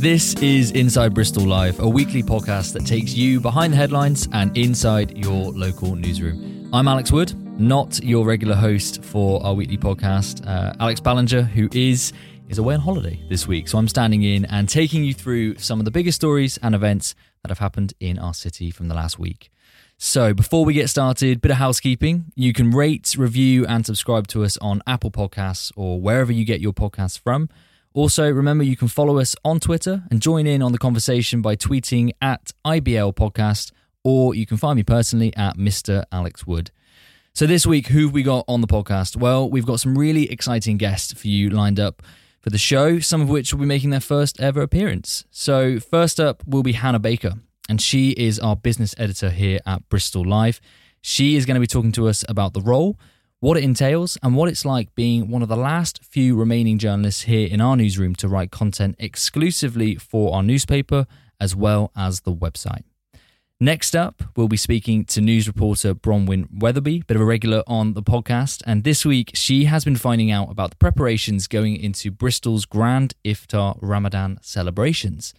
This is Inside Bristol Live, a weekly podcast that takes you behind the headlines and inside your local newsroom. I'm Alex Wood, not your regular host for our weekly podcast. Uh, Alex Ballinger, who is is away on holiday this week, so I'm standing in and taking you through some of the biggest stories and events that have happened in our city from the last week. So, before we get started, bit of housekeeping. You can rate, review, and subscribe to us on Apple Podcasts or wherever you get your podcasts from. Also, remember you can follow us on Twitter and join in on the conversation by tweeting at IBL Podcast, or you can find me personally at Mr. Alex Wood. So, this week, who've we got on the podcast? Well, we've got some really exciting guests for you lined up for the show, some of which will be making their first ever appearance. So, first up will be Hannah Baker and she is our business editor here at Bristol Live. She is going to be talking to us about the role, what it entails, and what it's like being one of the last few remaining journalists here in our newsroom to write content exclusively for our newspaper as well as the website. Next up, we'll be speaking to news reporter Bronwyn Weatherby, bit of a regular on the podcast. And this week, she has been finding out about the preparations going into Bristol's Grand Iftar Ramadan celebrations.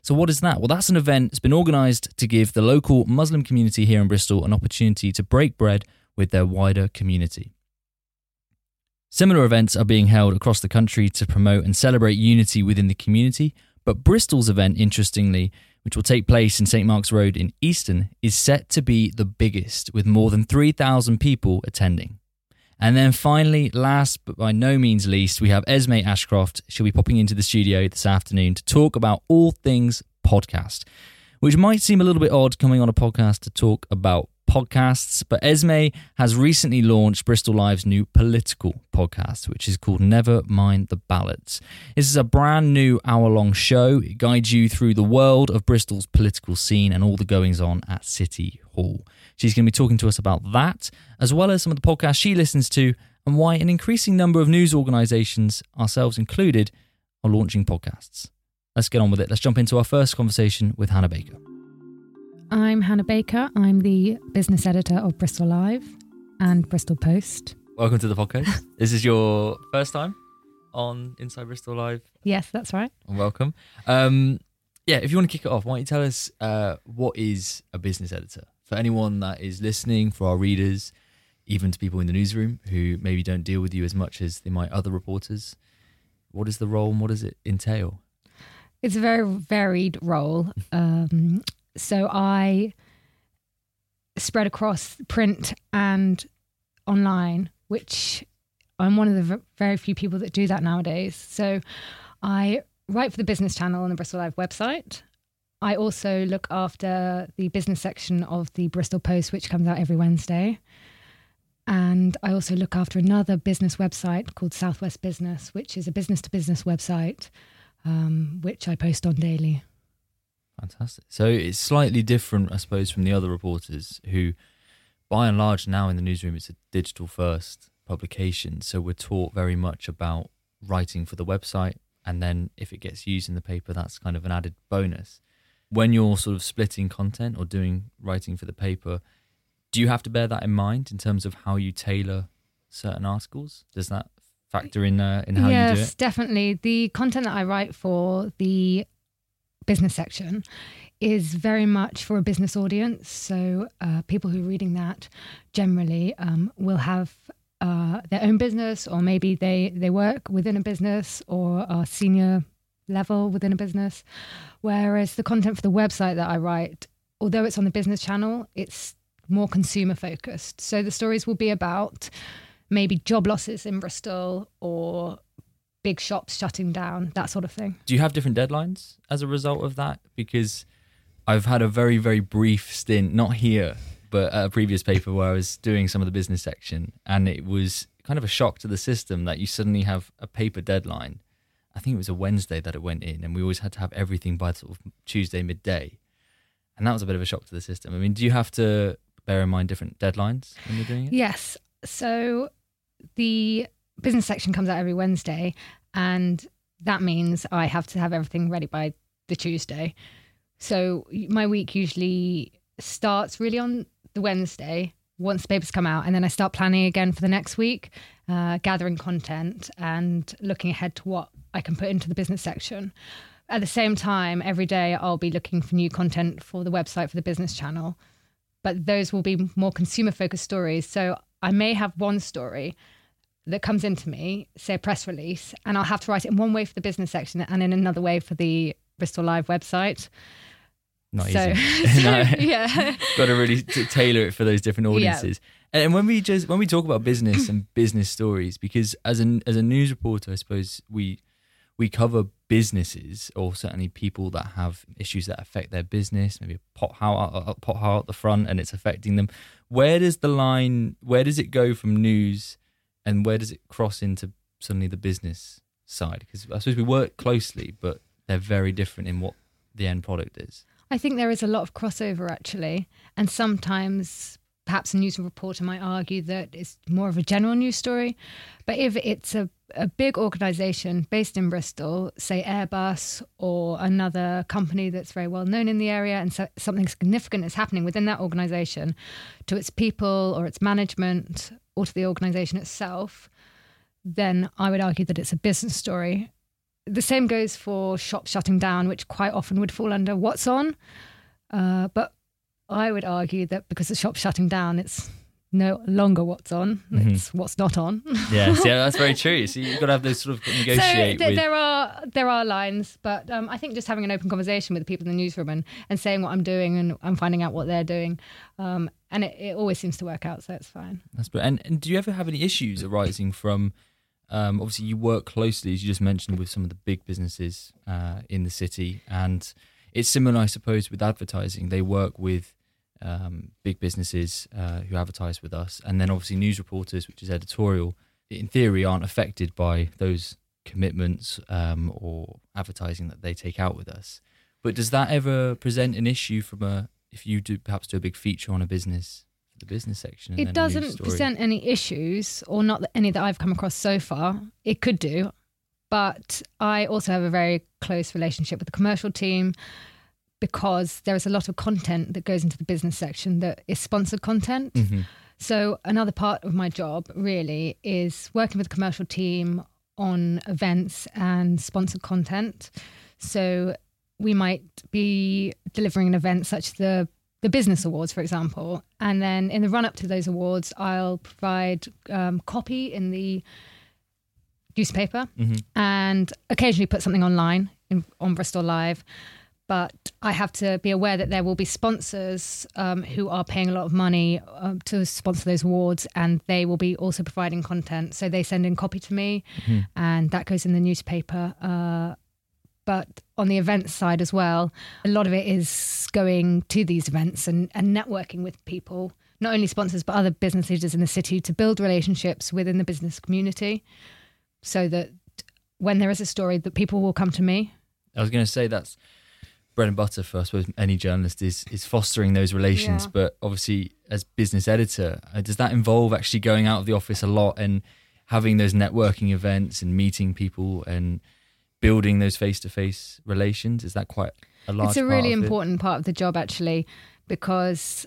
So, what is that? Well, that's an event that's been organised to give the local Muslim community here in Bristol an opportunity to break bread with their wider community. Similar events are being held across the country to promote and celebrate unity within the community, but Bristol's event, interestingly, which will take place in St Mark's Road in Easton, is set to be the biggest, with more than 3,000 people attending. And then finally, last but by no means least, we have Esme Ashcroft. She'll be popping into the studio this afternoon to talk about all things podcast, which might seem a little bit odd coming on a podcast to talk about podcasts, but Esme has recently launched Bristol Live's new political podcast, which is called Never Mind the Ballots. This is a brand new hour long show. It guides you through the world of Bristol's political scene and all the goings on at City Hall. She's going to be talking to us about that, as well as some of the podcasts she listens to and why an increasing number of news organisations, ourselves included, are launching podcasts. Let's get on with it. Let's jump into our first conversation with Hannah Baker. I'm Hannah Baker. I'm the business editor of Bristol Live and Bristol Post. Welcome to the podcast. this is your first time on Inside Bristol Live. Yes, that's right. welcome. Um, yeah, if you want to kick it off, why don't you tell us uh, what is a business editor for anyone that is listening, for our readers, even to people in the newsroom who maybe don't deal with you as much as they might other reporters. What is the role and what does it entail? It's a very varied role. Um, so I spread across print and online, which I'm one of the very few people that do that nowadays. So I write for the business channel on the Bristol Live website. I also look after the business section of the Bristol Post, which comes out every Wednesday. And I also look after another business website called Southwest Business, which is a business to business website, um, which I post on daily. Fantastic. So it's slightly different, I suppose, from the other reporters who, by and large, now in the newsroom, it's a digital first publication. So we're taught very much about writing for the website. And then if it gets used in the paper, that's kind of an added bonus. When you're sort of splitting content or doing writing for the paper, do you have to bear that in mind in terms of how you tailor certain articles? Does that factor in uh, in how yes, you do it? Yes, definitely. The content that I write for the business section is very much for a business audience. So uh, people who are reading that generally um, will have uh, their own business, or maybe they they work within a business or are senior level within a business. Whereas the content for the website that I write, although it's on the business channel, it's more consumer focused. So the stories will be about maybe job losses in Bristol or big shops shutting down, that sort of thing. Do you have different deadlines as a result of that? Because I've had a very, very brief stint, not here, but at a previous paper where I was doing some of the business section, and it was kind of a shock to the system that you suddenly have a paper deadline. I think it was a Wednesday that it went in, and we always had to have everything by sort of Tuesday midday. And that was a bit of a shock to the system. I mean, do you have to bear in mind different deadlines when you're doing it? Yes. So the business section comes out every Wednesday, and that means I have to have everything ready by the Tuesday. So my week usually starts really on the Wednesday once the papers come out, and then I start planning again for the next week, uh, gathering content and looking ahead to what I can put into the business section. at the same time, every day I'll be looking for new content for the website for the business channel, but those will be more consumer focused stories. So I may have one story that comes into me, say a press release, and I'll have to write it in one way for the business section and in another way for the Bristol Live website. Not So- easy. no, yeah. got to really t- tailor it for those different audiences. And and when we just when we talk about business and business stories, because as an as a news reporter, I suppose we we cover businesses or certainly people that have issues that affect their business, maybe a pothole a pothole at the front, and it's affecting them. Where does the line? Where does it go from news, and where does it cross into suddenly the business side? Because I suppose we work closely, but they're very different in what the end product is. I think there is a lot of crossover actually, and sometimes perhaps a news reporter might argue that it's more of a general news story. But if it's a, a big organisation based in Bristol, say Airbus or another company that's very well known in the area, and so something significant is happening within that organisation to its people or its management or to the organisation itself, then I would argue that it's a business story the same goes for shops shutting down, which quite often would fall under what's on. Uh, but I would argue that because the shop's shutting down, it's no longer what's on; Mhm. it's what's not on. Yes, yeah, that's very true. So you've got to have those sort of so negotiate th- with. there are there are lines, but um, I think just having an open conversation with the people in the newsroom and, and saying what I'm doing and I'm finding out what they're doing, um, and it, it always seems to work out, so it's fine. That's br- and and do you ever have any issues arising from? Um, obviously, you work closely, as you just mentioned, with some of the big businesses uh, in the city, and it's similar, I suppose, with advertising. They work with um, big businesses uh, who advertise with us, and then obviously news reporters, which is editorial, in theory, aren't affected by those commitments um, or advertising that they take out with us. But does that ever present an issue from a if you do perhaps do a big feature on a business, the business section? and It doesn't present any issues, or not any that I've come across so far. It could do, but I also have a very close relationship with the commercial team because there is a lot of content that goes into the business section that is sponsored content. Mhm. So another part of my job really is working with the commercial team on events and sponsored content. So we might be delivering an event such as the the business awards, for example, and then in the run up to those awards, I'll provide um, copy in the newspaper Mhm. and occasionally put something online in, on Bristol Live. But I have to be aware that there will be sponsors um, who are paying a lot of money um, to sponsor those awards, and they will be also providing content. So they send in copy to me, and that goes in the newspaper. Uh, but on the events side as well, a lot of it is going to these events and, and networking with people, not only sponsors, but other business leaders in the city to build relationships within the business community so that when there is a story that people will come to me. I was going to say that's bread and butter for I suppose any journalist is is fostering those relations. Yeah. But obviously, as business editor, uh, does that involve actually going out of the office a lot and having those networking events and meeting people and building those face to face relations? Is that quite a large? it's a really of it? important part of the job actually because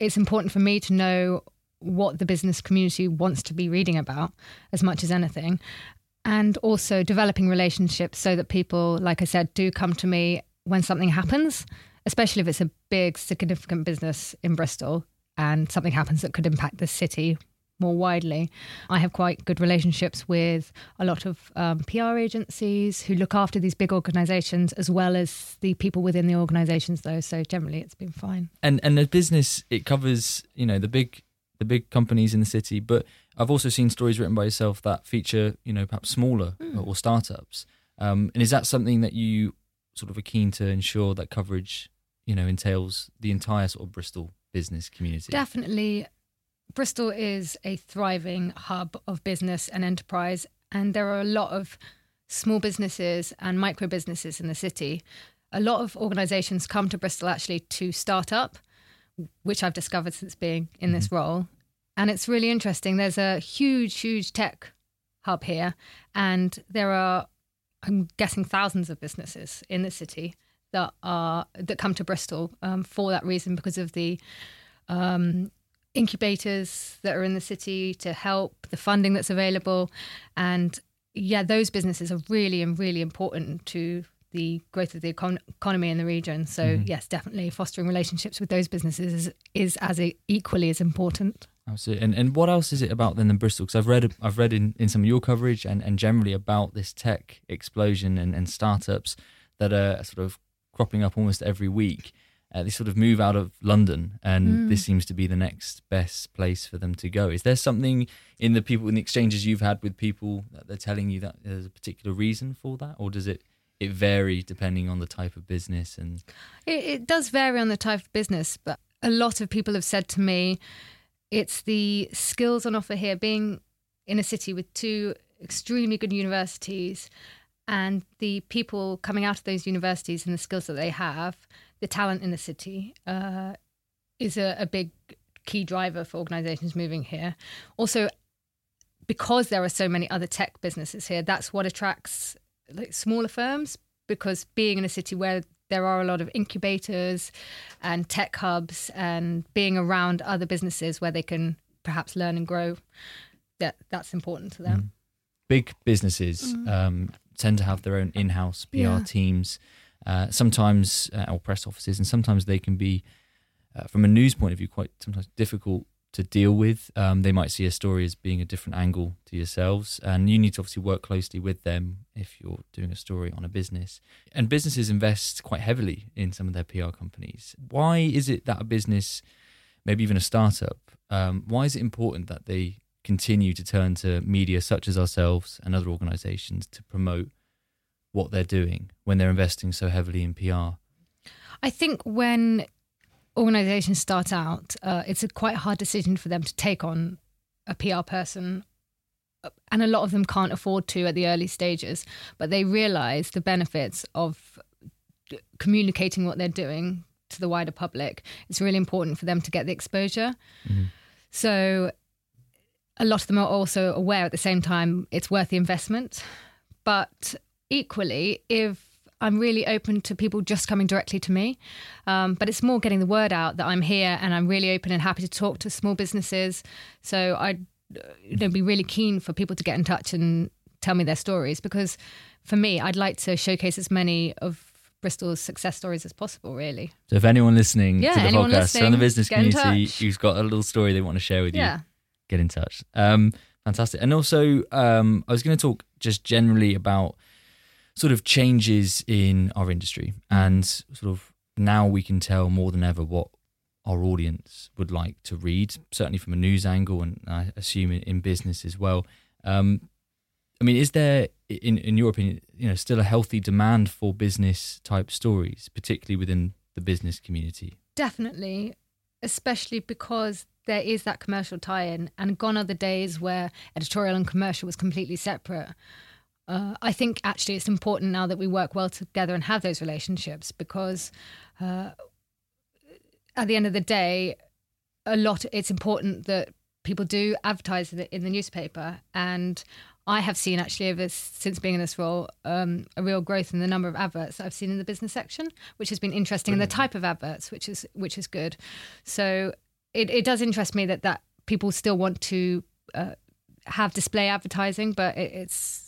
it's important for me to know what the business community wants to be reading about as much as anything and also developing relationships so that people like i said do come to me when something happens especially if it's a big significant business in bristol and something happens that could impact the city more widely. I have quite good relationships with a lot of um, PR agencies who look after these big organizations as well as the people within the organizations, though. So generally, it's been fine. and and the business it covers you know the big the big companies in the city but i've also seen stories written by yourself that feature you know perhaps smaller or startups um, and is that something that you sort of are keen to ensure that coverage you know entails the entire sort of bristol business community Definitely, Bristol is a thriving hub of business and enterprise, and there are a lot of small businesses and micro businesses in the city. A lot of organizations come to Bristol actually to start up, which I've discovered since being in this mm-hmm. role. And it's really interesting. There's a huge, huge tech hub here, and there are, I'm guessing, thousands of businesses in the city that are that come to Bristol um, for that reason because of the um, incubators that are in the city to help, the funding that's available. And yeah, those businesses are really and really important to the growth of the econ- economy in the region. So mm-hmm. yes, definitely fostering relationships with those businesses is, is as equally as important. Absolutely. And and what else is it about then in Bristol? Because I've read I've read in, in some of your coverage and, and generally about this tech explosion and, and startups that are sort of cropping up almost every week. Uh, they sort of move out of London, and mm. this seems to be the next best place for them to go. Is there something in the people in the exchanges you've had with people that they're telling you that there's a particular reason for that, or does it it vary depending on the type of business? And it, it does vary on the type of business, but a lot of people have said to me, it's the skills on offer here. Being in a city with two extremely good universities and the people coming out of those universities and the skills that they have, the talent in the city uh, is a, a big key driver for organizations moving here. Also, because there are so many other tech businesses here, that's what attracts like smaller firms. Because being in a city where there are a lot of incubators and tech hubs, and being around other businesses where they can perhaps learn and grow, that that's important to them. Mm. Big businesses mm. um, tend to have their own in-house PR yeah. teams, uh, sometimes uh, or press offices, and sometimes they can be, uh, from a news point of view, quite sometimes difficult to deal with. Um, they might see a story as being a different angle to yourselves, and you need to obviously work closely with them if you're doing a story on a business. And businesses invest quite heavily in some of their PR companies. Why is it that a business, maybe even a startup, um, why is it important that they continue to turn to media such as ourselves and other organisations to promote what they're doing when they're investing so heavily in PR? I think when organizations start out, uh, it's a quite hard decision for them to take on a PR person. And a lot of them can't afford to at the early stages, but they realize the benefits of communicating what they're doing to the wider public. It's really important for them to get the exposure. Mm-hmm. So, a lot of them are also aware at the same time it's worth the investment. But equally, if I'm really open to people just coming directly to me. Um, but it's more getting the word out that I'm here and I'm really open and happy to talk to small businesses. So I'd you know, be really keen for people to get in touch and tell me their stories because for me, I'd like to showcase as many of Bristol's success stories as possible, really. So if anyone listening yeah, to the podcast from the business community who's got a little story they want to share with you, yeah. get in touch. Um, fantastic. And also, um, I was going to talk just generally about sort of changes in our industry and sort of now we can tell more than ever what our audience would like to read, certainly from a news angle, and I assume in business as well. Um, I mean, is there, in in your opinion, you know, still a healthy demand for business type stories, particularly within the business community? Definitely, especially because there is that commercial tie-in, and gone are the days where editorial and commercial was completely separate. Uh, I think actually it's important now that we work well together and have those relationships because uh, at the end of the day, a lot. It's important that people do advertise in the, in the newspaper, and I have seen actually ever since being in this role um, a real growth in the number of adverts I've seen in the business section, which has been interesting, Brilliant. and the type of adverts, which is which is good. So it, it does interest me that that people still want to uh, have display advertising, but it, it's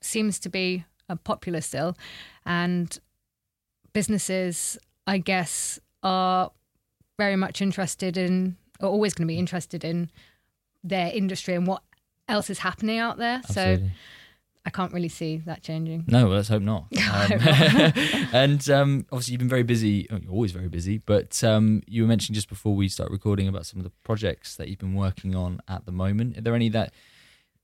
seems to be a popular still, and businesses, I guess, are very much interested in, are always going to be interested in their industry and what else is happening out there. Absolutely. So I can't really see that changing. No, let's hope not. Um, and um, obviously, you've been very busy. Oh, you're always very busy, but um, you were mentioning just before we start recording about some of the projects that you've been working on at the moment. Are there any that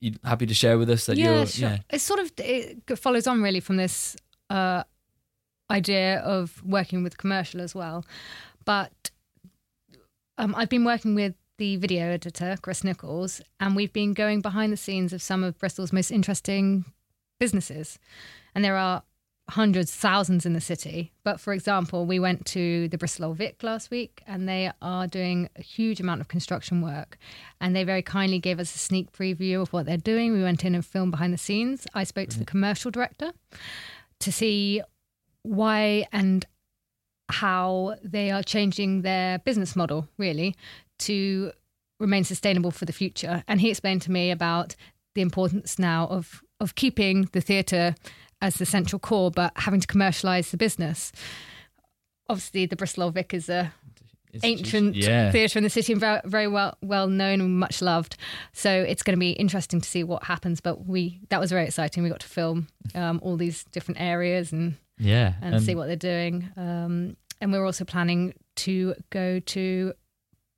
you happy to share with us that yeah, you're sure. yeah. It sort of it follows on really from this uh, idea of working with commercial as well. But um, I've been working with the video editor Chris Nichols and we've been going behind the scenes of some of Bristol's most interesting businesses. And there are hundreds, thousands in the city. But for example, we went to the Bristol Old Vic last week and they are doing a huge amount of construction work. And they very kindly gave us a sneak preview of what they're doing. We went in and filmed behind the scenes. I spoke to the commercial director to see why and how they are changing their business model, really, to remain sustainable for the future. And he explained to me about the importance now of of keeping the theatre as the central core, but having to commercialize the business. Obviously, the Bristol Old Vic is a ancient yeah. theatre in the city and very, very well well known and much loved. So it's going to be interesting to see what happens. But we that was very exciting. We got to film um, all these different areas and yeah, and, see what they're doing. Um, and we're also planning to go to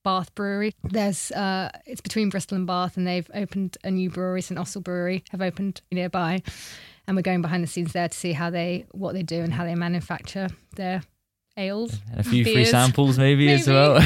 Bath Brewery. There's uh, it's between Bristol and Bath, and they've opened a new brewery. St Austell Brewery have opened nearby, and we're going behind the scenes there to see how they what they do and how they manufacture their ales. And a few free samples, maybe, as well.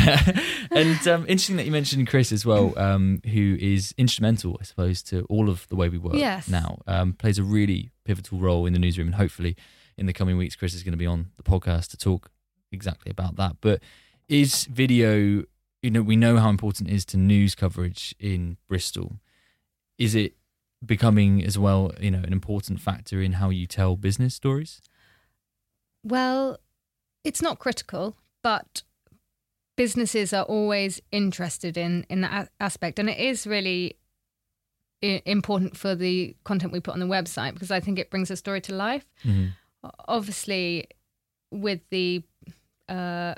and um, interesting that you mentioned Chris as well, um, who is instrumental, I suppose, to all of the way we work Yes. now. Um, plays a really pivotal role in the newsroom, and hopefully, in the coming weeks, Chris is going to be on the podcast to talk exactly about that. But is video? You know, we know how important it is to news coverage in Bristol. Is it becoming as well, you know, an important factor in how you tell business stories? Well, it's not critical, but businesses are always interested in in that aspect, and it is really important for the content we put on the website because I think it brings a story to life. Mhm. Obviously, with the uh,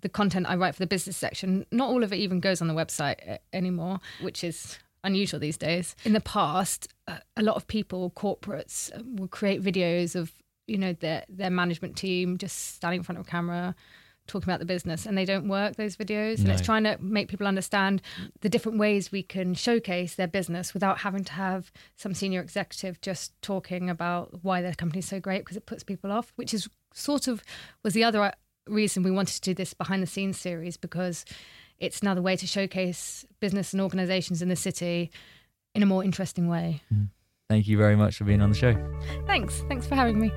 the content I write for the business section, not all of it even goes on the website anymore, which is unusual these days. In the past, uh, a lot of people, corporates, uh, will create videos of you know their their management team just standing in front of a camera talking about the business and they don't work those videos and it's trying to make people understand the different ways we can showcase their business without having to have some senior executive just talking about why their company's so great because it puts people off which is sort of was the other uh, reason we wanted to do this behind the scenes series because it's another way to showcase business and organizations in the city in a more interesting way. Mm. Thank you very much for being on the show. thanks. Thanks for having me.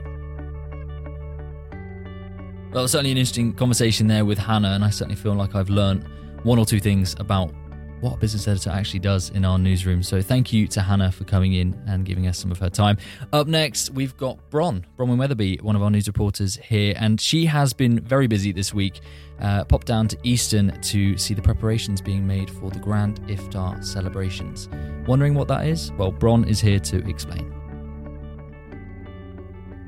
Well, certainly an interesting conversation there with Hannah, and I certainly feel like I've learned one or two things about what a business editor actually does in our newsroom. So thank you to Hannah for coming in and giving us some of her time. Up next, we've got Bron, Bronwyn Weatherby, one of our news reporters here, and she has been very busy this week. Uh, popped down to Easton to see the preparations being made for the Grand Iftar celebrations. Wondering what that is? Well, Bron is here to explain.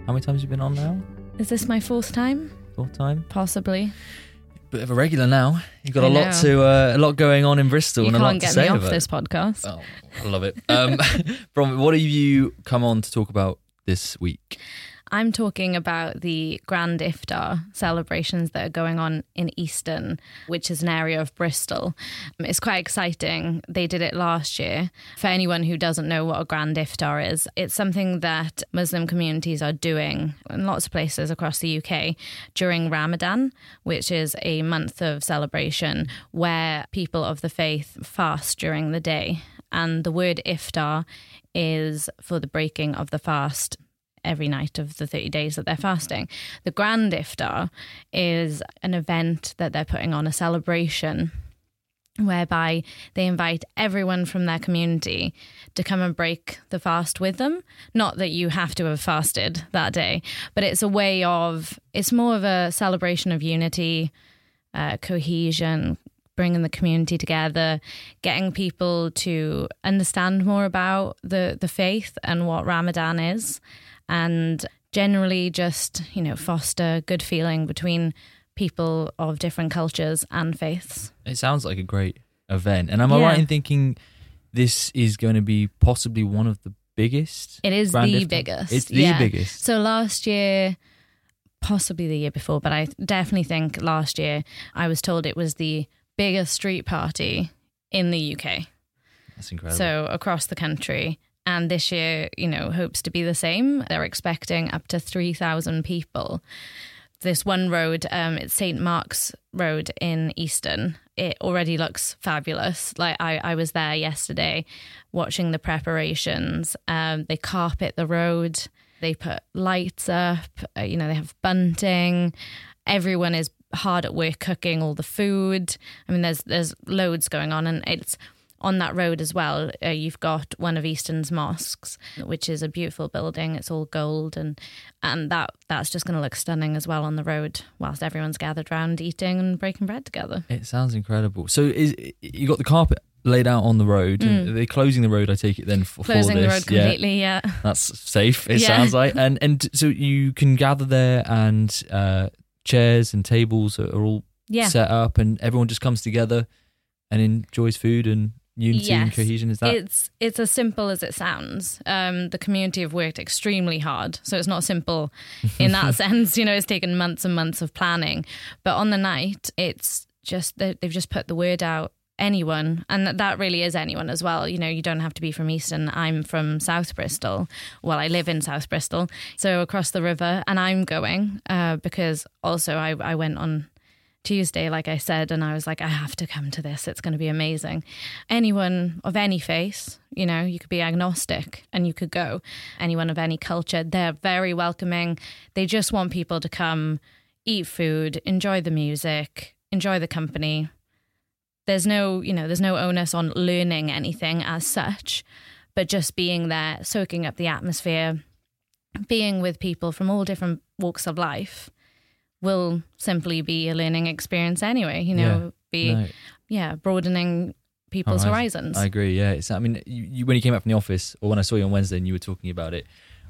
How many times have you been on now? Is this my fourth time? Fourth time? Possibly. Bit of a regular now. You've got a I lot know. to uh, a lot going on in Bristol you and a lot can't to get say me off about this podcast. Oh, I love it. Um, Bron, what have you come on to talk about this week? I'm talking about the Grand Iftar celebrations that are going on in Easton, which is an area of Bristol. It's quite exciting. They did it last year. For anyone who doesn't know what a Grand Iftar is, it's something that Muslim communities are doing in lots of places across the UK during Ramadan, which is a month of celebration where people of the faith fast during the day. And the word iftar is for the breaking of the fast every night of the 30 days that they're fasting. The Grand Iftar is an event that they're putting on, a celebration whereby they invite everyone from their community to come and break the fast with them. Not that you have to have fasted that day, but it's a way of, it's more of a celebration of unity, uh, cohesion, bringing the community together, getting people to understand more about the, the faith and what Ramadan is, and generally just, you know, foster good feeling between people of different cultures and faiths. It sounds like a great event, and am I Yeah. right in thinking this is going to be possibly one of the biggest? It is the biggest. It's the yeah. biggest. So last year, possibly the year before, but I definitely think last year I was told it was the biggest street party in the UK. That's incredible. So across the country. And this year, you know, hopes to be the same. They're expecting up to 3,000 people. This one road, um, it's St. Mark's Road in Easton. It already looks fabulous. Like I, I was there yesterday watching the preparations. Um, they carpet the road, they put lights up, uh, you know, they have bunting. Everyone is hard at work cooking all the food. I mean, there's there's loads going on, and it's on that road as well, uh, you've got one of Easton's mosques, which is a beautiful building. It's all gold, and and that that's just going to look stunning as well on the road, whilst everyone's gathered around eating and breaking bread together. It sounds incredible. So, is you got the carpet laid out on the road? Mm. Are they closing the road? I take it then for, Closing for the road completely, yeah. Yeah, that's safe. It Yeah. sounds like, and and so you can gather there, and uh, chairs and tables are, are all Yeah. set up, and everyone just comes together and enjoys food and unity and cohesion. Is that It's it's as simple as it sounds. Um, the community have worked extremely hard, so it's not simple in that sense. You know, it's taken months and months of planning, but on the night, it's just they- they've just put the word out. Anyone, and that- that really is anyone as well. You know, you don't have to be from Easton. I'm from South Bristol. Well, I live in South Bristol, so across the river, and I'm going uh, because also I, I went on Tuesday, like I said, and I was like, I have to come to this. It's going to be amazing. Anyone of any faith, you know, you could be agnostic and you could go. Anyone of any culture, they're very welcoming. They just want people to come, eat food, enjoy the music, enjoy the company. There's no, you know, there's no onus on learning anything as such, but just being there, soaking up the atmosphere, being with people from all different walks of life will simply be a learning experience anyway you know be No, yeah broadening people's oh, Horizon. horizons I agree. Yeah, it's. I mean, you, you, when you came back from the office, or when I saw you on Wednesday and you were talking about it,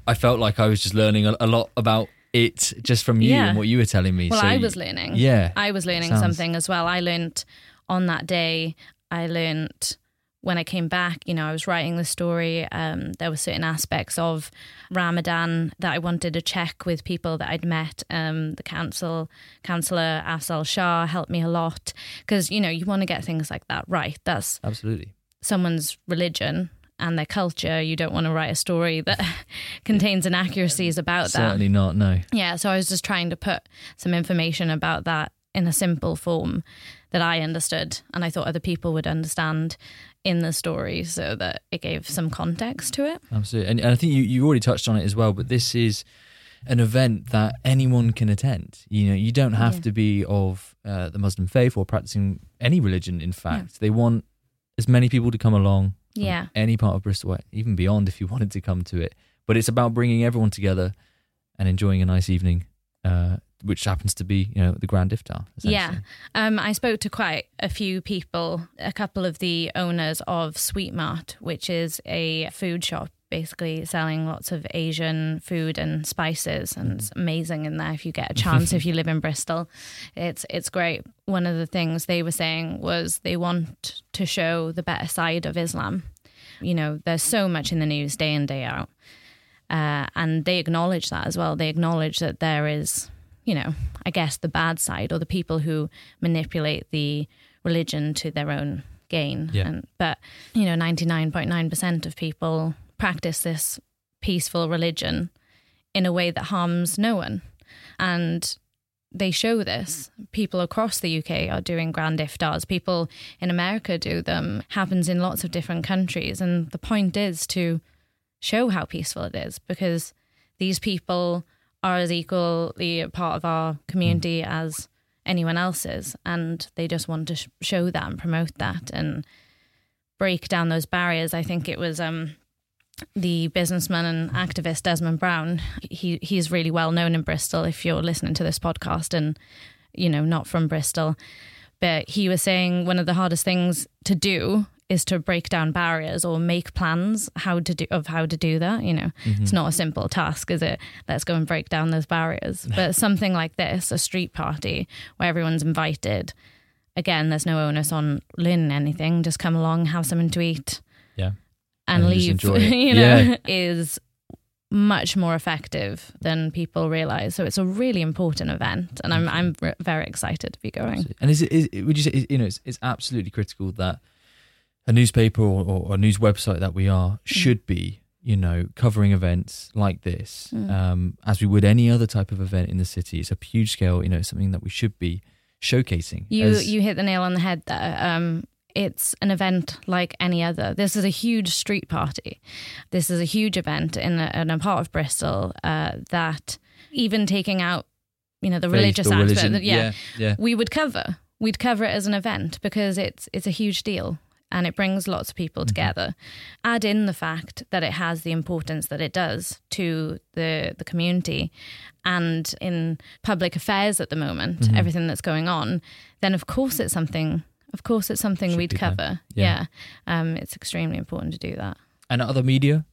I felt like I was just learning a, a lot about it just from you Yeah. and what you were telling me. well so i was learning Yeah, i was learning Sounds- something as well i learned on that day i learned when i came back you know i was writing the story um, there were certain aspects of ramadan that i wanted to check with people that i'd met um, the council councillor afzal shah helped me a lot because you know you want to get things like that right that's absolutely. someone's religion and their culture. You don't want to write a story that contains inaccuracies about that. Certainly not. No. Yeah, so I was just trying to put some information about that in a simple form that I understood and I thought other people would understand in the story so that it gave some context to it. Absolutely. And, and I think you, you already touched on it as well, but this is an event that anyone can attend. You know, you don't have Yeah. to be of uh, the Muslim faith or practicing any religion, in fact. They want as many people to come along Yeah. any part of Bristol, even beyond if you wanted to come to it. But it's about bringing everyone together and enjoying a nice evening, uh, which happens to be, you know, the Grand Iftar. Yeah. Um, I spoke to quite a few people, a couple of the owners of Sweet Mart, which is a food shop basically selling lots of Asian food and spices and it's amazing in there if you get a chance if you live in Bristol. It's it's great. One of the things they were saying was they want to show the better side of Islam. You know, there's so much in the news day in day out. Uh, and they acknowledge that as well. They acknowledge that there is, you know, I guess the bad side or the people who manipulate the religion to their own gain. Yeah. And, but, you know, 99.9% of people practice this peaceful religion in a way that harms no one. And they show this. People across the UK are doing grand iftars. People in America do them. Happens in lots of different countries. And the point is to show how peaceful it is because these people are as equally a part of our community as anyone else is. And they just want to sh- show that and promote that and break down those barriers. I think it was um, the businessman and activist Desmond Brown. He he's really well known in Bristol. If you're listening to this podcast and you know not from Bristol, but he was saying one of the hardest things to do is to break down barriers or make plans how to do of how to do that. You know, mm-hmm. it's not a simple task, is it? Let's go and break down those barriers. But something like this, a street party where everyone's invited. Again, there's no onus on learning anything. Just come along, have something to eat, Yeah. and, And leave. you know, Yeah. is much more effective than people realize. So it's a really important event, and I'm I'm very excited to be going. And is it, is would you say, you know, it's, it's absolutely critical that a newspaper or, or a news website that we are should be, you know, covering events like this Mm. um, as we would any other type of event in the city. It's a huge scale, you know, something that we should be showcasing. You as- you hit the nail on the head there. Um, it's an event like any other. This is a huge street party. This is a huge event in a, in a part of Bristol uh, that even taking out, you know, the faith religious aspect, religion. yeah, yeah, yeah. we would cover. We'd cover it as an event because it's it's a huge deal. And it brings lots of people together. Add in the fact that it has the importance that it does to the the community and in public affairs at the moment, everything that's going on, then of course it's something of course it's something Should we'd there. cover. Yeah. Yeah. Um it's extremely important to do that. And other media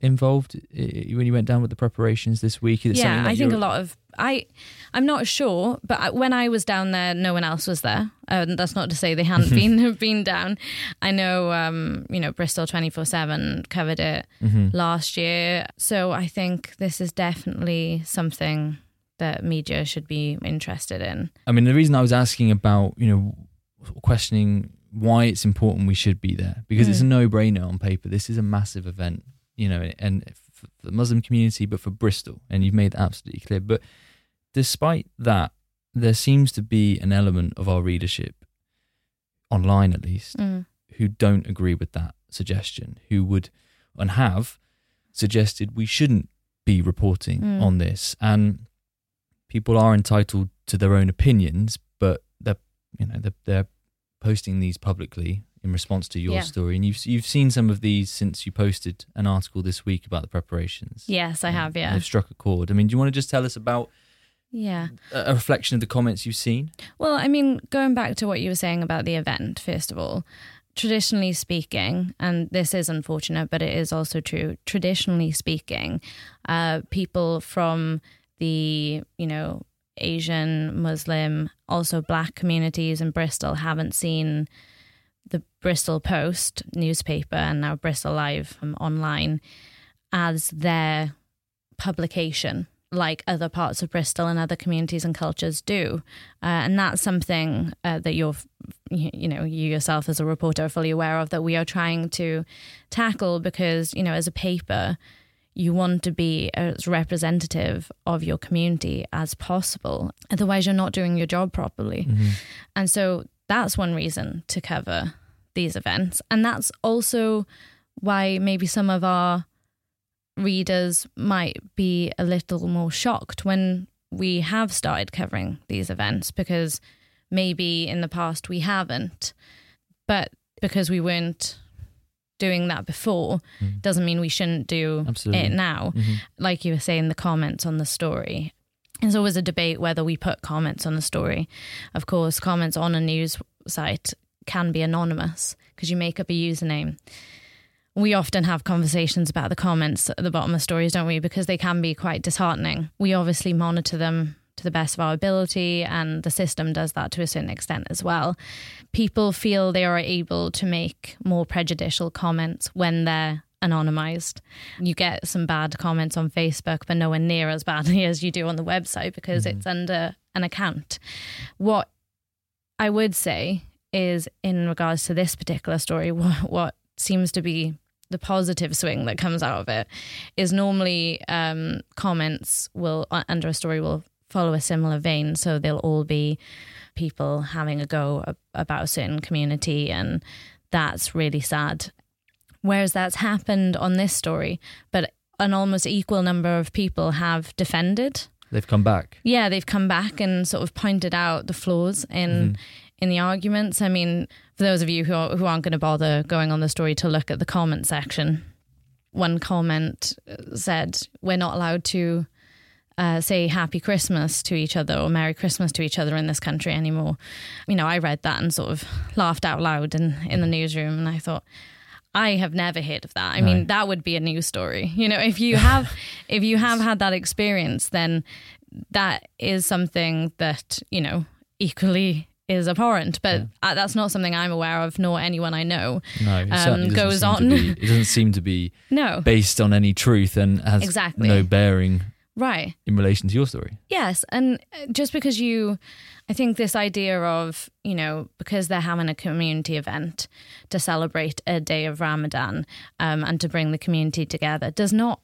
involved when you went down with the preparations this week? Is yeah, I think a lot of I. I'm not sure, but I, when I was down there, no one else was there. Um, that's not to say they hadn't been been down. I know, um, you know, Bristol 24 seven covered it Mm-hmm. last year, so I think this is definitely something that media should be interested in. I mean, the reason I was asking about, you know, questioning why it's important we should be there because it's a no brainer on paper. This is a massive event, you know, and the Muslim community, but for Bristol, and you've made that absolutely clear. But despite that, there seems to be an element of our readership, online at least, Mm. who don't agree with that suggestion, who would and have suggested we shouldn't be reporting Mm. on this. And people are entitled to their own opinions, but they're you know they're, they're posting these publicly in response to your Yeah. story. And you've you've seen some of these since you posted an article this week about the preparations. Yes, I have. Yeah, they've struck a chord. I mean, do you want to just tell us about yeah. a a reflection of the comments you've seen? Well, I mean, going back to what you were saying about the event, first of all, traditionally speaking, and this is unfortunate, but it is also true. Traditionally speaking, uh, people from the you know Asian, Muslim, also Black communities in Bristol haven't seen the Bristol Post newspaper and now Bristol Live um, online as their publication like other parts of Bristol and other communities and cultures do. Uh, and that's something uh, that you're, you you know, you yourself as a reporter are fully aware of that we are trying to tackle because, you know, as a paper, you want to be as representative of your community as possible. Otherwise, you're not doing your job properly. And so that's one reason to cover these events. And that's also why maybe some of our readers might be a little more shocked when we have started covering these events because maybe in the past we haven't. But because we weren't doing that before mm-hmm. doesn't mean we shouldn't do Absolutely. it now. Mm-hmm. Like you were saying, the comments on the story. There's always a debate whether we put comments on the story. Of course, comments on a news site can be anonymous because you make up a username. We often have conversations about the comments at the bottom of stories, don't we? Because they can be quite disheartening. We obviously monitor them to the best of our ability, and the system does that to a certain extent as well. People feel they are able to make more prejudicial comments when they're anonymized. You get some bad comments on Facebook, but nowhere near as badly as you do on the website because mm-hmm. it's under an account. What I would say is, in regards to this particular story, what, what seems to be the positive swing that comes out of it is normally um, comments will uh, under a story will follow a similar vein, so they'll all be people having a go about a certain community, and that's really sad. Whereas that's happened on this story, but an almost equal number of people have defended They've come back. yeah, they've come back and sort of pointed out the flaws in in the arguments. I mean, for those of you who are, who aren't going to bother going on the story to look at the comment section, one comment said, "We're not allowed to." Uh, say happy Christmas to each other or Merry Christmas to each other in this country anymore. You know, I read that and sort of laughed out loud in, in the newsroom and I thought, I have never heard of that. I No. mean, that would be a news story. You know, if you have if you have had that experience, then that is something that, you know, equally is abhorrent. But uh, that's not something I'm aware of, nor anyone I know. No, it Um, goes on. be- it doesn't seem to be No. based on any truth and has Exactly. no bearing Right. in relation to your story. Yes, and uh, just because you, I think this idea of you know because they're having a community event to celebrate a day of Ramadan um, and to bring the community together does not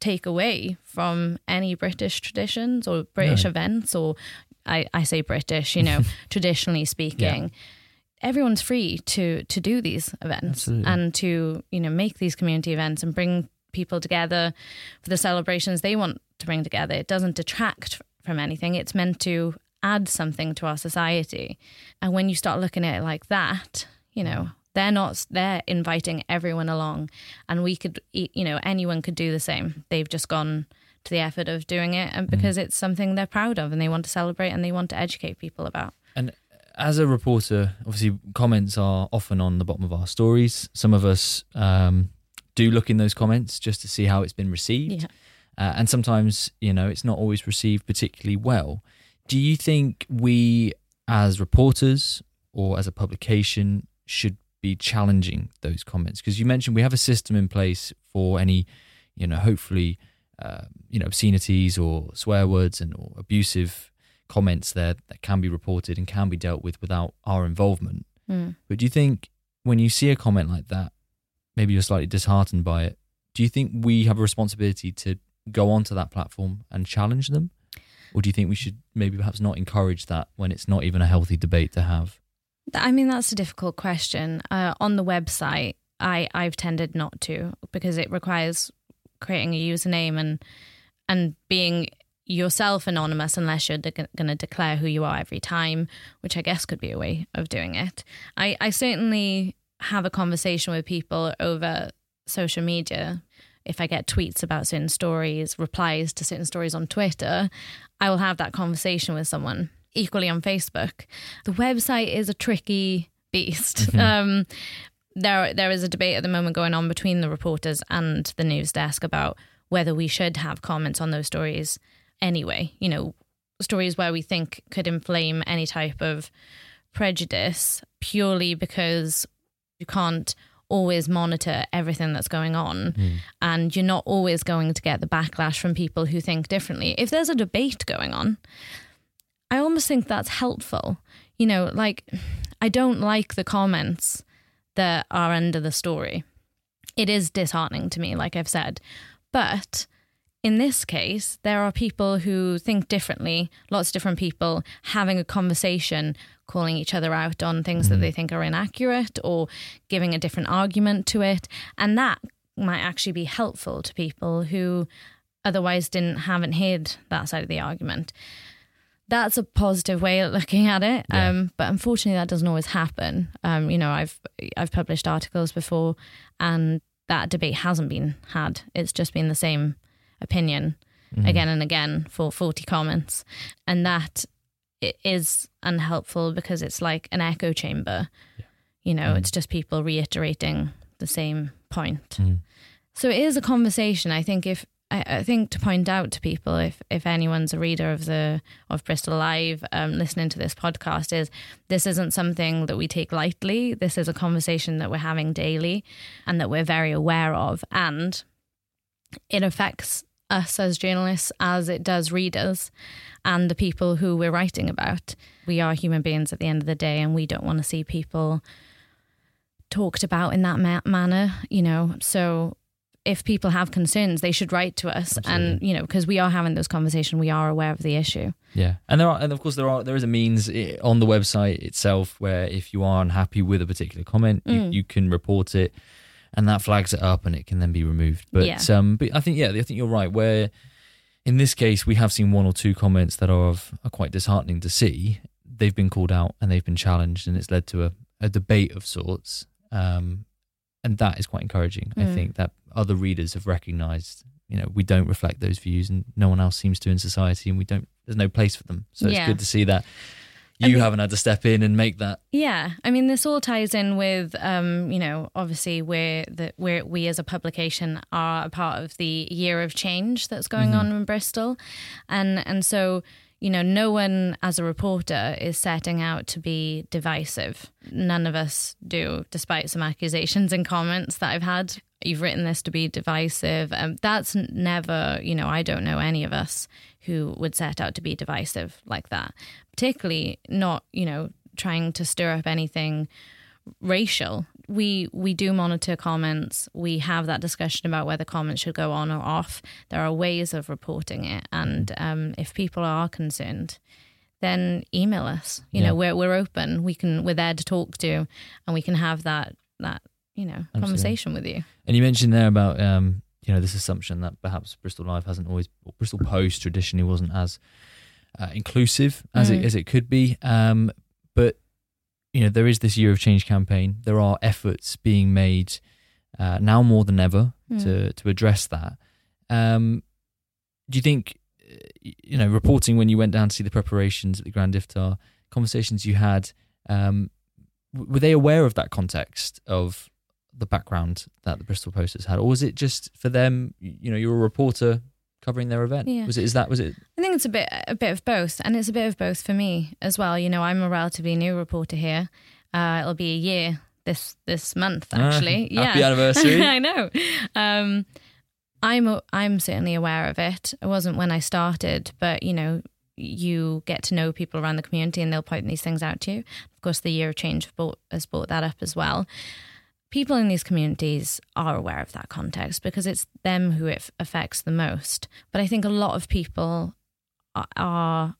take away from any British traditions or British No. events or I, I say British, you know, traditionally speaking. Everyone's free to to do these events Absolutely. and to you know make these community events and bring people together for the celebrations they want to bring together. It doesn't detract from anything. It's meant to add something to our society. And when you start looking at it like that, you know, They're not. They're inviting everyone along, and we could, you know, anyone could do the same. They've just gone to the effort of doing it, and because mm. it's something they're proud of, and they want to celebrate, and they want to educate people about. And as a reporter, obviously, comments are often on the bottom of our stories. Some of us um, do look in those comments just to see how it's been received. Yeah. Uh, and sometimes, you know, it's not always received particularly well. Do you think we, as reporters or as a publication, should be challenging those comments? Because you mentioned we have a system in place for any, you know, hopefully, uh, you know, obscenities or swear words and or abusive comments there that can be reported and can be dealt with without our involvement. Mm. But do you think when you see a comment like that, maybe you're slightly disheartened by it, do you think we have a responsibility to go onto that platform and challenge them? Or do you think we should maybe perhaps not encourage that when it's not even a healthy debate to have? I mean, that's a difficult question. Uh, on the website, I, I've tended not to because it requires creating a username and and being yourself anonymous unless you're de- going to declare who you are every time, which I guess could be a way of doing it. I, I certainly have a conversation with people over social media. If I get tweets about certain stories, replies to certain stories on Twitter, I will have that conversation with someone. Equally on Facebook. The website is a tricky beast. Mm-hmm. Um, there, there is a debate at the moment going on between the reporters and the news desk about whether we should have comments on those stories anyway. You know, stories where we think could inflame any type of prejudice purely because you can't always monitor everything that's going on mm. and you're not always going to get the backlash from people who think differently. If there's a debate going on, I almost think that's helpful. You know, like I don't like the comments that are under the story. It is disheartening to me, like I've said. But in this case, there are people who think differently, lots of different people having a conversation, calling each other out on things mm. that they think are inaccurate or giving a different argument to it. And that might actually be helpful to people who otherwise didn't haven't heard that side of the argument. That's a positive way of looking at it, yeah. um, but unfortunately, that doesn't always happen. Um, you know, I've I've published articles before, and that debate hasn't been had. It's just been the same opinion mm-hmm. again and again for 40 comments. And that is unhelpful because it's like an echo chamber. Yeah. You know, mm. it's just people reiterating the same point. Mm. So it is a conversation. I think if I, I, think to point out to people, if if anyone's a reader of the of Bristol Live, um, listening to this podcast, is this isn't something that we take lightly. This is a conversation that we're having daily, and that we're very aware of, and it affects us as journalists as it does readers and the people who we're writing about. We are human beings at the end of the day, and we don't want to see people talked about in that ma- manner, you know. So if people have concerns, they should write to us, Absolutely. and you know, because we are having those conversations, we are aware of the issue. Yeah, and there are, and of course, there are there is a means eh, on the website itself where if you are unhappy with a particular comment, mm. you, you can report it and that flags it up and it can then be removed. But yeah. um, but I think yeah, I think you're right. Where in this case we have seen one or two comments that are of are quite disheartening to see. They've been called out and they've been challenged, and it's led to a, a debate of sorts. Um, and that is quite encouraging. Mm. I think that other readers have recognised, you know, we don't reflect those views, and no one else seems to in society, and we don't. There's no place for them. So yeah. it's good to see that you I mean, haven't had to step in and make that. Yeah, I mean, this all ties in with, um, you know, obviously we're that we're we as a publication are a part of the year of change that's going mm-hmm. on in Bristol, and and so you know, no one as a reporter is setting out to be divisive. None of us do, despite some accusations and comments that I've had. You've written this to be divisive. Um, that's never, you know, I don't know any of us who would set out to be divisive like that particularly not, you know, trying to stir up anything racial. We we do monitor comments. We have that discussion about whether comments should go on or off. There are ways of reporting it, and um, if people are concerned, then email us. You yeah. know, we're we're open. We can we're there to talk to, and we can have that that you know Absolutely. conversation with you. And you mentioned there about um, you know this assumption that perhaps Bristol Live hasn't always, Bristol Post traditionally wasn't as uh, inclusive as mm. it as it could be. Um, but you know there is this year of change campaign. There are efforts being made uh, now more than ever Mm. to to address that. Um, do you think uh, you know reporting when you went down to see the preparations at the Grand Iftar, conversations you had, um, were they aware of that context of the background that the Bristol Post has had, or was it just for them? You know, you're a reporter covering their event. Yeah. Was it? Is that? Was it? I think it's a bit a bit of both, and it's a bit of both for me as well. You know, I'm a relatively new reporter here. Uh, it'll be a year this this month, actually. Ah, happy anniversary. I know. Um, I'm I'm certainly aware of it. It wasn't when I started, but you know, you get to know people around the community, and they'll point these things out to you. Of course, the year of change brought, has brought that up as well. People in these communities are aware of that context because it's them who it affects the most. But I think a lot of people are, are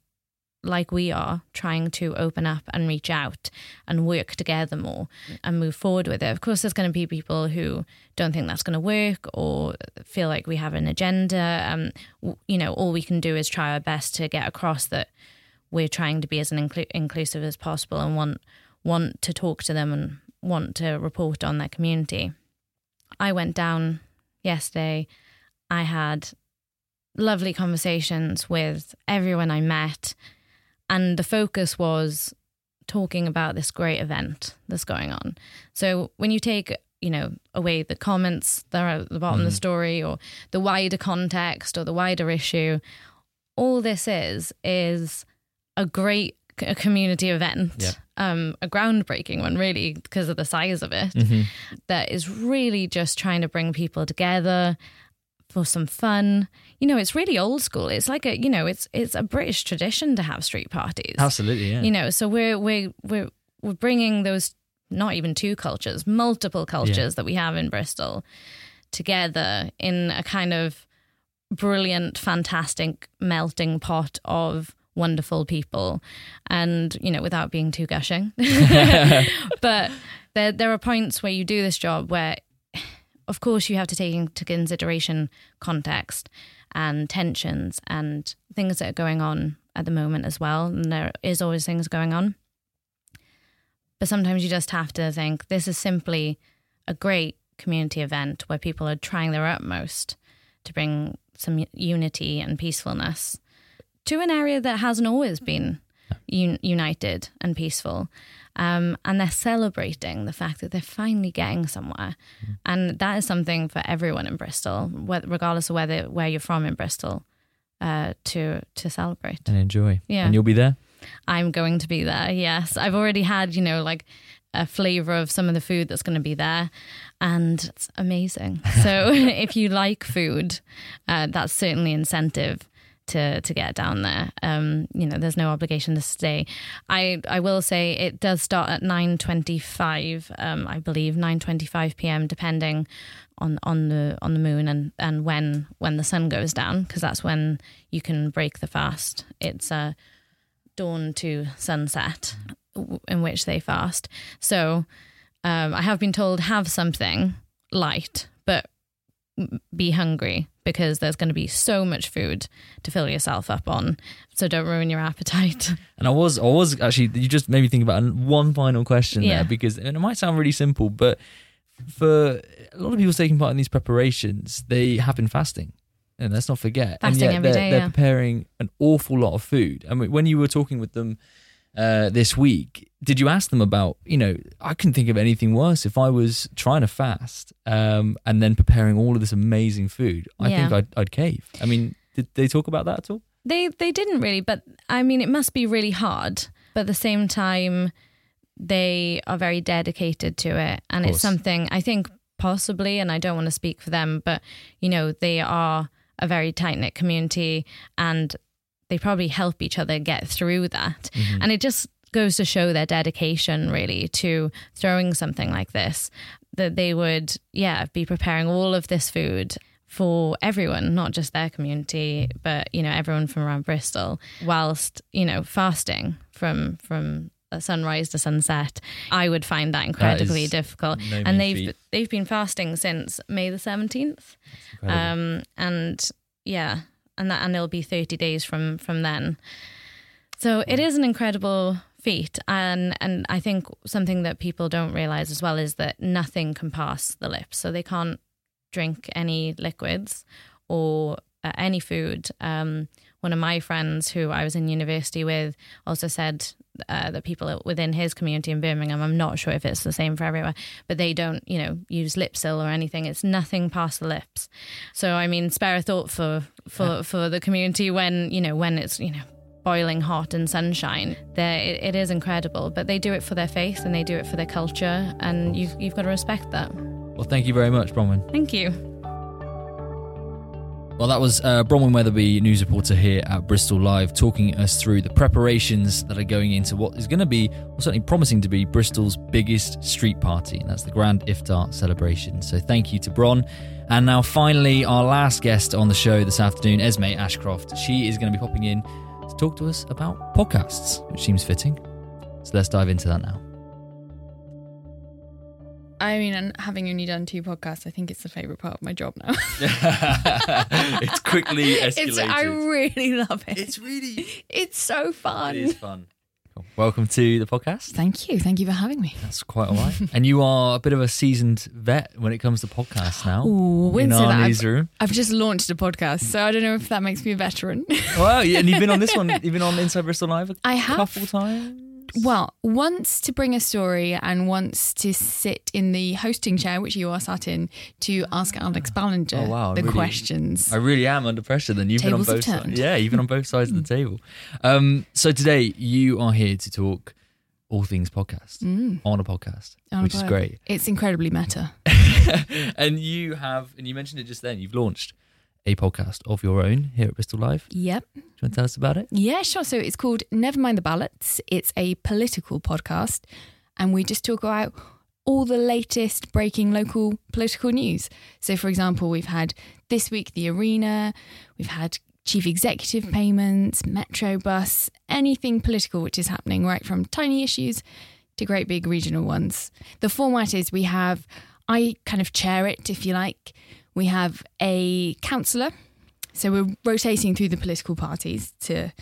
like we are trying to open up and reach out and work together more and move forward with it. Of course, there's going to be people who don't think that's going to work or feel like we have an agenda. Um, you know, all we can do is try our best to get across that we're trying to be as inclusive as possible and want want to talk to them and want to report on their community. I went down yesterday. I had lovely conversations with everyone I met, and the focus was talking about this great event that's going on. So when you take you know away the comments that are at the bottom of the mm-hmm. story or the wider context or the wider issue, all this is is a great a community event. Yeah. Um, a groundbreaking one, really, because of the size of it Mhm. that is really just trying to bring people together for some fun. You know, it's really old school. It's like a, you know, it's it's a British tradition to have street parties. Absolutely, yeah. You know, so we're we're we're we're bringing those not even two cultures, multiple cultures that we have in Bristol together in a kind of brilliant, fantastic melting pot of wonderful people. And, you know, without being too gushing. but there there are points where you do this job where of course you have to take into consideration context and tensions and things that are going on at the moment as well. And there is always things going on. But sometimes you just have to think this is simply a great community event where people are trying their utmost to bring some unity and peacefulness to an area that hasn't always been un- united and peaceful. Um, and they're celebrating the fact that they're finally getting somewhere. And that is something for everyone in Bristol, regardless of whether where you're from in Bristol, uh, to to celebrate. and enjoy. Yeah. And you'll be there. I'm going to be there. Yes, I've already had you know like a flavor of some of the food that's going to be there, and it's amazing. So if you like food, uh, that's certainly incentive to to get down there. Um, you know, there's no obligation to stay. I I will say it does start at nine twenty five. Um, I believe nine twenty five p.m. depending on on the on the moon and and when when the sun goes down because that's when you can break the fast. It's uh dawn to sunset in which they fast. So um, I have been told have something light, but be hungry because there's going to be so much food to fill yourself up on. So don't ruin your appetite. And I was, I was actually, you just made me think about one final question Yeah. there because and it might sound really simple, but for a lot of people taking part in these preparations, they have been fasting. And let's not forget. Fasting and yet every they're, day, they're yeah. preparing an awful lot of food. I mean, when you were talking with them uh, this week, did you ask them about, you know, I couldn't think of anything worse if I was trying to fast um, and then preparing all of this amazing food. I Yeah. think I'd, I'd cave. I mean, did they talk about that at all? They they didn't really, but I mean, it must be really hard. But at the same time, they are very dedicated to it, and it's something I think possibly, and I don't want to speak for them, but you know, they are a very tight knit community, and they probably help each other get through that, and it just goes to show their dedication really to throwing something like this that they would yeah be preparing all of this food for everyone, not just their community, but you know everyone from around Bristol, whilst you know fasting from from sunrise to sunset. I would find that incredibly is difficult, no and they've they've been fasting since May the seventeenth, um, and yeah, and that and it'll be thirty days from from then. So it is an incredible feat, And and I think something that people don't realize as well is that nothing can pass the lips, so they can't drink any liquids or uh, any food. Um, one of my friends who I was in university with also said uh, that people within his community in Birmingham, I'm not sure if it's the same for everywhere, but they don't, you know, use Lypsyl or anything. It's nothing past the lips. So I mean, spare a thought for for yeah. for the community when you know when it's you know boiling hot and sunshine. There, it, it is incredible, but they do it for their faith and they do it for their culture, and you've you've got to respect that. Well, thank you very much, Bronwyn. Thank you. Well, that was uh, Bronwyn Weatherby, news reporter here at Bristol Live, talking us through the preparations that are going into what is going to be, or certainly promising to be, Bristol's biggest street party, and that's the Grand Iftar celebration. So, thank you to Bron. And now, finally, our last guest on the show this afternoon, Esme Ashcroft. She is going to be popping in to talk to us about podcasts, which seems fitting. So, let's dive into that now. I mean, and having only done two podcasts, I think it's the favorite part of my job now. it's quickly escalated. It's, I really love it. It's really, it's so fun. It is fun. Cool. Welcome to the podcast. Thank you. Thank you for having me. That's quite a while. and you are a bit of a seasoned vet when it comes to podcasts now. Ooh, in our newsroom. I've, I've, just launched a podcast, so I don't know if that makes me a veteran. well, yeah, and you've been on this one. You've been on Inside Bristol Live a I have. couple times. Well, once to bring a story and once to sit in the hosting chair, which you are sat in, to ask Alex Ballinger oh, wow. the really, questions. I really am under pressure. Then you've Tables been on both sides. Yeah, you've been on both sides of the table. Um, so today you are here to talk all things podcast mm. on a podcast, on which a is great. It's incredibly meta. and you have, and you mentioned it just then. You've launched a podcast of your own here at Bristol Live. Yep. Do you want to tell us about it? Yeah, sure. So it's called Never Mind the Ballots. It's a political podcast, and we just talk about all the latest breaking local political news. So, for example, we've had this week the arena, we've had chief executive payments, Metro bus, anything political which is happening, right from tiny issues to great big regional ones. The format is we have, I kind of chair it, if you like. We have a councillor. So we're rotating through the political parties to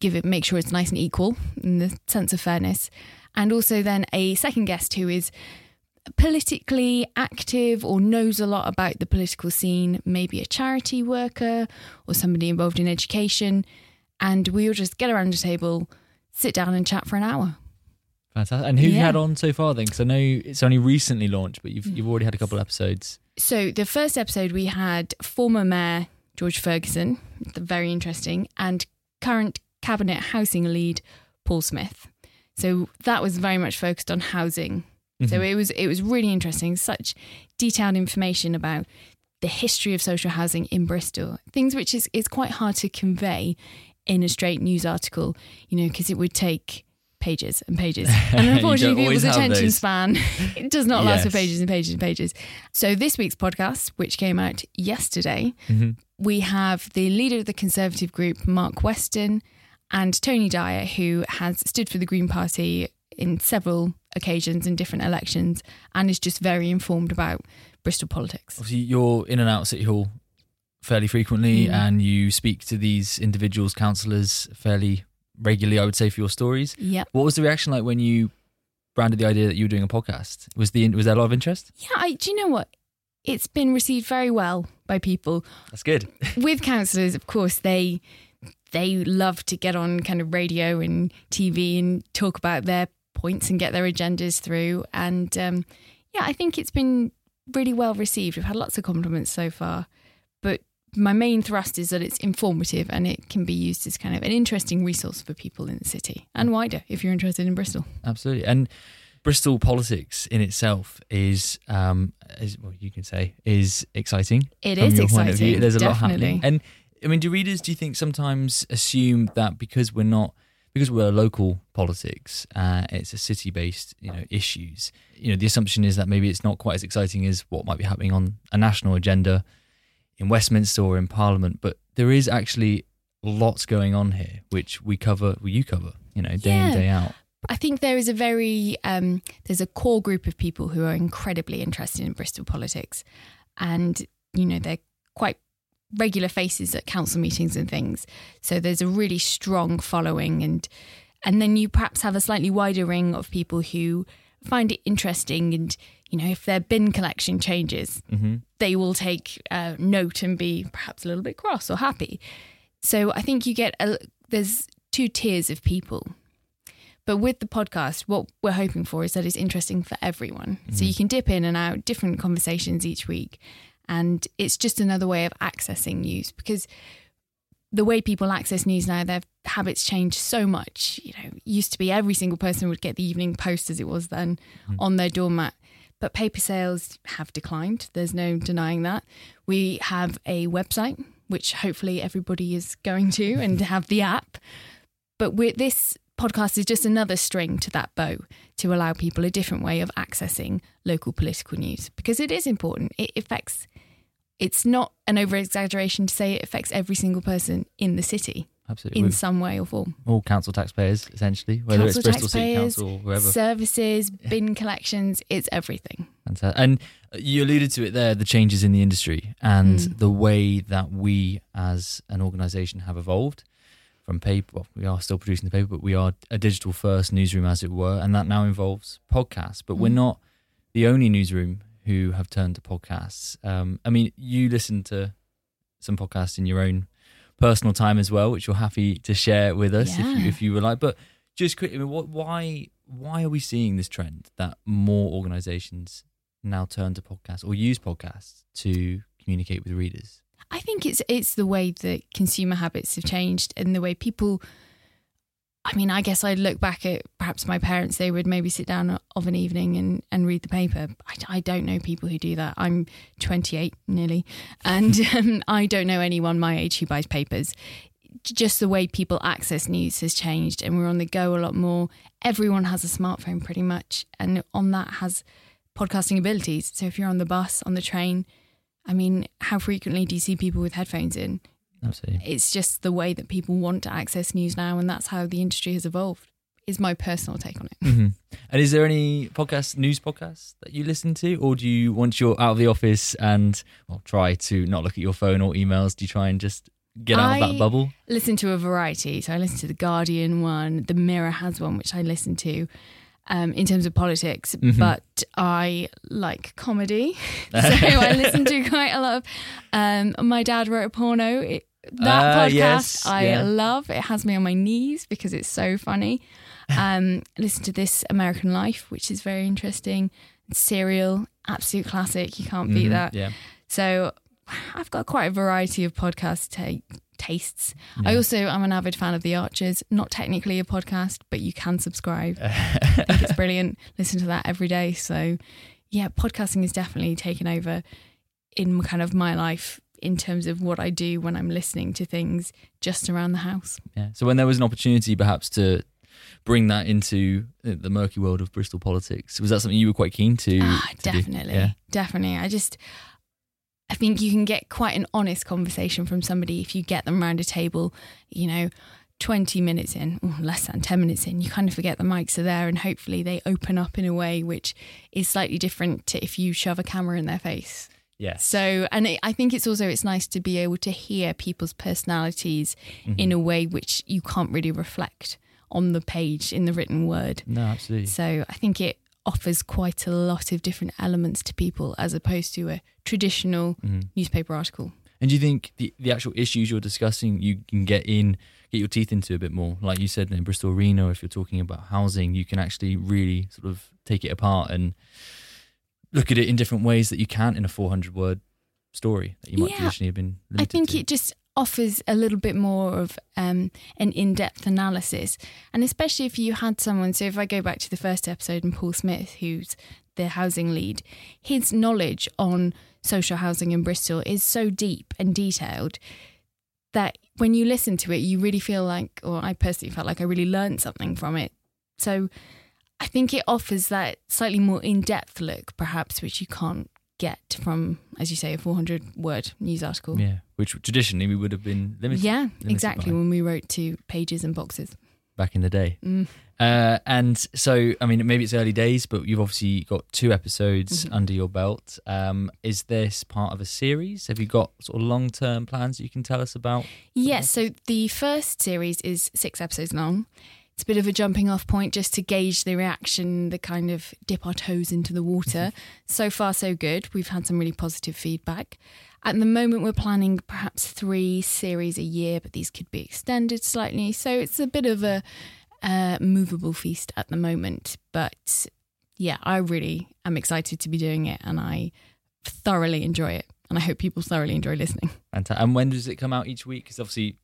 give it, make sure it's nice and equal in the sense of fairness. And also then a second guest who is politically active or knows a lot about the political scene, maybe a charity worker or somebody involved in education. And we all just get around a table, sit down and chat for an hour. Fantastic. And who yeah. you had on so far then? Because I know it's only recently launched, but you've, mm. you've already had a couple episodes. So the first episode we had former mayor George Ferguson, very interesting, and current cabinet housing lead Paul Smith. So that was very much focused on housing. Mm-hmm. So it was it was really interesting. Such detailed information about the history of social housing in Bristol, things which is is quite hard to convey in a straight news article, you know, because it would take pages and pages. And unfortunately, people's attention those. span it does not last yes. for pages and pages and pages. So this week's podcast, which came out yesterday, mm-hmm. we have the leader of the Conservative group, Mark Weston, and Tony Dyer, who has stood for the Green Party in several occasions in different elections and is just very informed about Bristol politics. Obviously, you're in and out of City Hall fairly frequently mm. and you speak to these individuals, councillors, fairly regularly, I would say, for your stories. Yeah. What was the reaction like when you branded the idea that you were doing a podcast? Was the was there a lot of interest? Yeah, I, do you know what? It's been received very well by people. That's good. With councillors, of course, they they love to get on kind of radio and TV and talk about their points and get their agendas through. And um, yeah, I think it's been really well received. We've had lots of compliments so far, my main thrust is that it's informative and it can be used as kind of an interesting resource for people in the city and wider if you're interested in Bristol. Absolutely. And Bristol politics in itself is, um, is well, you can say, is exciting. It is exciting. There's a definitely. lot happening. And I mean, do readers, do you think sometimes assume that because we're not, because we're local politics, uh, it's a city-based, you know, issues. You know, the assumption is that maybe it's not quite as exciting as what might be happening on a national agenda in Westminster or in Parliament, but there is actually lots going on here, which we cover, well, you cover, you know, day yeah. in, day out. I think there is a very, um, there's a core group of people who are incredibly interested in Bristol politics. And, you know, they're quite regular faces at council meetings and things. So there's a really strong following and And then you perhaps have a slightly wider ring of people who find it interesting and you know if their bin collection changes Mm-hmm. they will take uh, note and be perhaps a little bit cross or happy so i think you get a, there's two tiers of people but with the podcast what we're hoping for is that it's interesting for everyone so you can dip in and out different conversations each week and it's just another way of accessing news because the way people access news now, their habits change so much. You know, used to be every single person would get the evening post as it was then on their doormat. But paper sales have declined. There's no denying that. We have a website, which hopefully everybody is going to, mm-hmm. and have the app. But this podcast is just another string to that bow to allow people a different way of accessing local political news because it is important. It affects it's not an over exaggeration to say it affects every single person in the city Absolutely. in We're some way or form. all council taxpayers, essentially, whether Council it's Bristol City Council or whoever. Services, bin collections, it's everything. Fantastic. And you alluded to it there, the changes in the industry and Mm. the way that we as an organisation have evolved from paper. Well, we are still producing the paper, but we are a digital first newsroom, as it were, and that now involves podcasts. But we're Mm. not the only newsroom who have turned to podcasts. Um, I mean, you listen to some podcasts in your own personal time as well, which you're happy to share with us if you if you would like. But just quickly, I mean, what, why why are we seeing this trend that more organisations now turn to podcasts or use podcasts to communicate with readers? I think it's it's the way that consumer habits have changed and the way people. I mean, I guess I'd look back at perhaps my parents. They would maybe sit down of an evening and, and read the paper. I, I don't know people who do that. I'm 28 nearly, and um, I don't know anyone my age who buys papers. Just the way people access news has changed, and we're on the go a lot more. Everyone has a smartphone pretty much, and on that has podcasting abilities. So if you're on the bus, on the train, I mean, how frequently do you see people with headphones in? Absolutely. It's just the way that people want to access news now, and that's how the industry has evolved. Is my personal take on it. hmm And is there any podcast news podcast that you listen to, or do you once you're out of the office and well, try to not look at your phone or emails? Do you try and just get out of that bubble? Listen to a variety. So I listen to the Guardian one. The Mirror has one, which I listen to. Um, in terms of politics, Mhm. but I like comedy, so I listen to quite a lot of. Um, my dad wrote a porno. It, that Ah, podcast yes, I yeah. love. It has me on my knees because it's so funny. Um, listen to this American Life, which is very interesting. Serial, absolute classic. You can't beat Mhm, that. Yeah. So I've got quite a variety of podcast ta- tastes. I also am an avid fan of The Archers. Not technically a podcast, but you can subscribe. I think it's brilliant. Listen to that every day. So yeah, podcasting is definitely taken over in kind of my life in terms of what I do when I'm listening to things just around the house. Yeah. So when there was an opportunity, perhaps to bring that into the the murky world of Bristol politics, was that something you were quite keen to? Ah, to definitely. Yeah. Definitely. I just I think you can get quite an honest conversation from somebody if you get them around a table, you know, 20 minutes in, or less than 10 minutes in, you kind of forget the mics are there and hopefully they open up in a way which is slightly different to if you shove a camera in their face. Yes. So, and it, I think it's also it's nice to be able to hear people's personalities mm-hmm. in a way which you can't really reflect on the page in the written word. No, absolutely. So I think it offers quite a lot of different elements to people as opposed to a traditional Mhm. newspaper article. And do you think the, the actual issues you're discussing you can get in, get your teeth into a bit more? Like you said in Bristol Reno, if you're talking about housing, you can actually really sort of take it apart and look at it in different ways that you can't in a 400 word story that you might Yeah. traditionally have been I think to. it just offers a little bit more of um, an in-depth analysis, and especially if you had someone. So if I go back to the first episode and Paul Smith, who's the housing lead, his knowledge on social housing in Bristol is so deep and detailed that when you listen to it, you really feel like, or I personally felt like I really learned something from it. So I think it offers that slightly more in-depth look, perhaps, which you can't get from, as you say, a 400-word news article. Yeah, which traditionally we would have been limited Yeah, limited exactly. by When we wrote to pages and boxes. back in the day. Mm. Uh, and so, I mean, maybe it's early days, but you've obviously got two episodes Mhm. under your belt. Um, is this part of a series? Have you got sort of long term plans that you can tell us about? Yes. So the first series is six episodes long. It's a bit of a jumping off point just to gauge the reaction, the kind of dip our toes into the water. so far, so good. We've had some really positive feedback. At the moment, we're planning perhaps three series a year, but these could be extended slightly. So it's a bit of a uh, movable feast at the moment. But yeah, I really am excited to be doing it and I thoroughly enjoy it. And I hope people thoroughly enjoy listening. And when does it come out each week? Because obviously,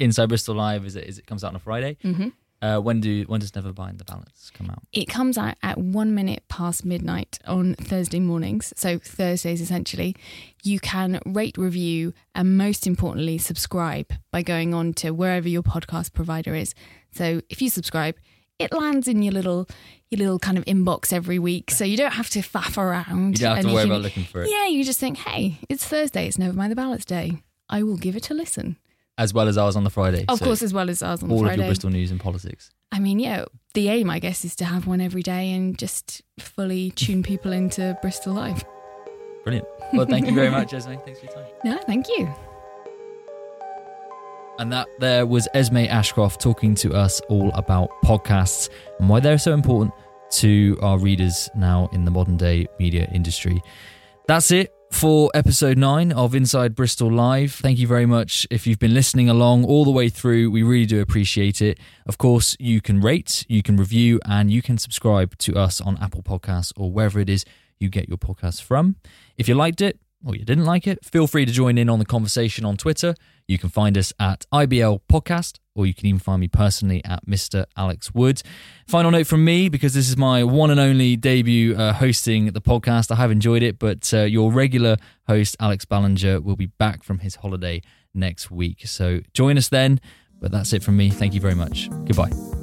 Inside Bristol Live is it is it comes out on a Friday. Mm-hmm. Uh, when do when does Never Mind the Ballots come out? It comes out at one minute past midnight on Thursday mornings. So Thursdays essentially. You can rate, review, and most importantly, subscribe by going on to wherever your podcast provider is. So if you subscribe, it lands in your little your little kind of inbox every week. So you don't have to faff around. You don't have to worry can- about looking for it. Yeah, you just think, hey, it's Thursday. It's Never Mind the Ballots Day. I will give it a listen. As well as ours on the Friday. Of So course, as well as ours on the Friday. all of your Bristol news and politics. I mean, yeah, the aim, I guess, is to have one every day and just fully tune people into Bristol Live. Brilliant. Well, thank you very much, Esme. Thanks for your time. No, thank you. And that there was Esme Ashcroft talking to us all about podcasts and why they're so important to our readers now in the modern day media industry. That's it for episode nine of Inside Bristol Live. Thank you very much if you've been listening along all the way through. We really do appreciate it. Of course, you can rate, you can review, and you can subscribe to us on Apple Podcasts or wherever it is you get your podcasts from. If you liked it or you didn't like it, feel free to join in on the conversation on Twitter. You can find us at IBL Podcast, or you can even find me personally at Mr. Alex Wood. Final note from me, because this is my one and only debut uh, hosting the podcast. I have enjoyed it, but uh, your regular host, Alex Ballinger, will be back from his holiday next week. So join us then. But that's it from me. Thank you very much. Goodbye.